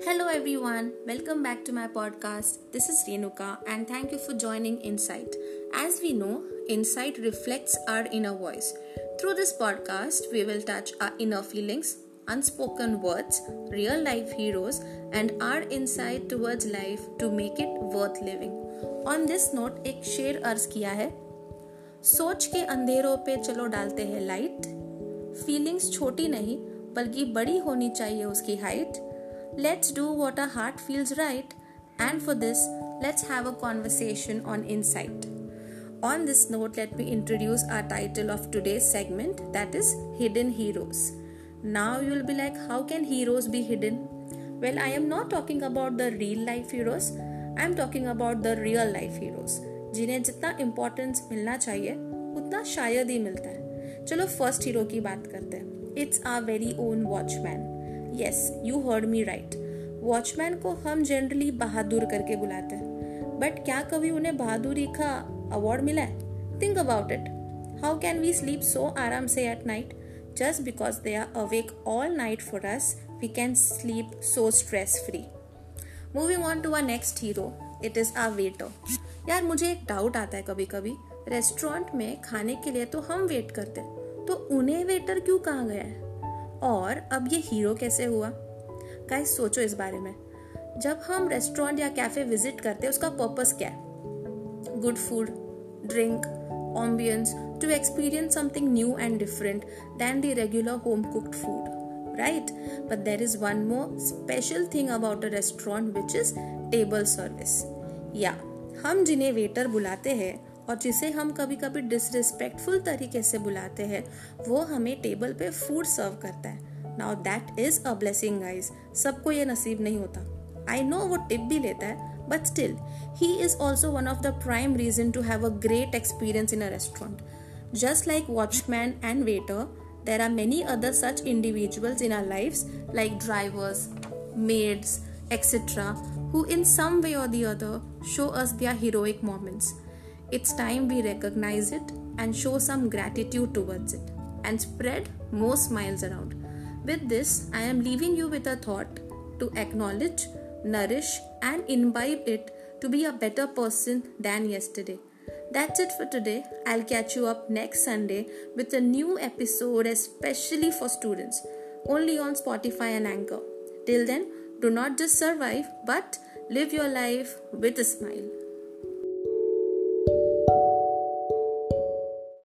Hello, everyone. Welcome back to my podcast. This is Renuka, and thank you for joining Insight. As we know, Insight reflects our inner voice. Through this podcast, we will touch our inner feelings, unspoken words, real life heroes, and our insight towards life to make it worth living. On this note, एक शेर अर्ज़ किया है सोच के अंधेरों पे चलो डालते हैं लाइट फीलिंग्स छोटी नहीं बल्कि बड़ी होनी चाहिए उसकी height Let's do what a heart feels right and for this let's have a conversation on insight On this note, let me introduce our title of today's segment that is Hidden Heroes. Now you will be like, how can heroes be hidden? Well, I am not talking about the real life heroes, I am talking about the real life heroes. जिन्हें जितना importance मिलना चाहिए उतना शायद ही मिलता है चलो first hero की बात करते हैं it's a very own watchman yes you heard me right watchman को हम जनरली बहादुर करके बुलाते हैं। बट क्या कभी उन्हें बहादुरी का अवार्ड मिला है? Think about it how can we sleep so आराम से at night just because they are awake all night for us we can sleep so stress free moving on to our next hero it is our waiter यार, मुझे एक doubt आता है कभी कभी restaurant में खाने के लिए तो हम वेट करते हैं। तो उन्हें वेटर क्यों कहा गया है? और अब ये हीरो कैसे हुआ? गाइस, सोचो इस बारे में। जब हम रेस्टोरेंट या कैफ़े विज़िट करते हैं, उसका पर्पस क्या है? Good food, drink ambience to experience something new and different than the regular home cooked food right but there is one more special thing about a restaurant which is table service या हम जिन्हें waiter बुलाते हैं और जिसे हम कभी कभी डिसरिस्पेक्टफुल तरीके से बुलाते हैं, वो हमें टेबल पे फ़ूड सर्व करता है। Now that is a blessing guys सबको ये नसीब नहीं होता। आई नो वो टिप भी लेता है but still he is also one of the prime reason to have a great experience in a restaurant just like watchman and waiter there are many other such individuals in our life like drivers maids etcetera who in some way or the other show us their heroic moments it's time we recognize it and show some gratitude towards it and spread more smiles around. With this, I am leaving you with a thought to acknowledge, nourish, and imbibe it to be a better person than yesterday. That's it for today. I'll catch you up next Sunday with a new episode, especially for students, only on Spotify and Anchor. Till then, do not just survive, but live your life with a smile.